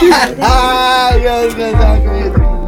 ah, you guys gonna crazy.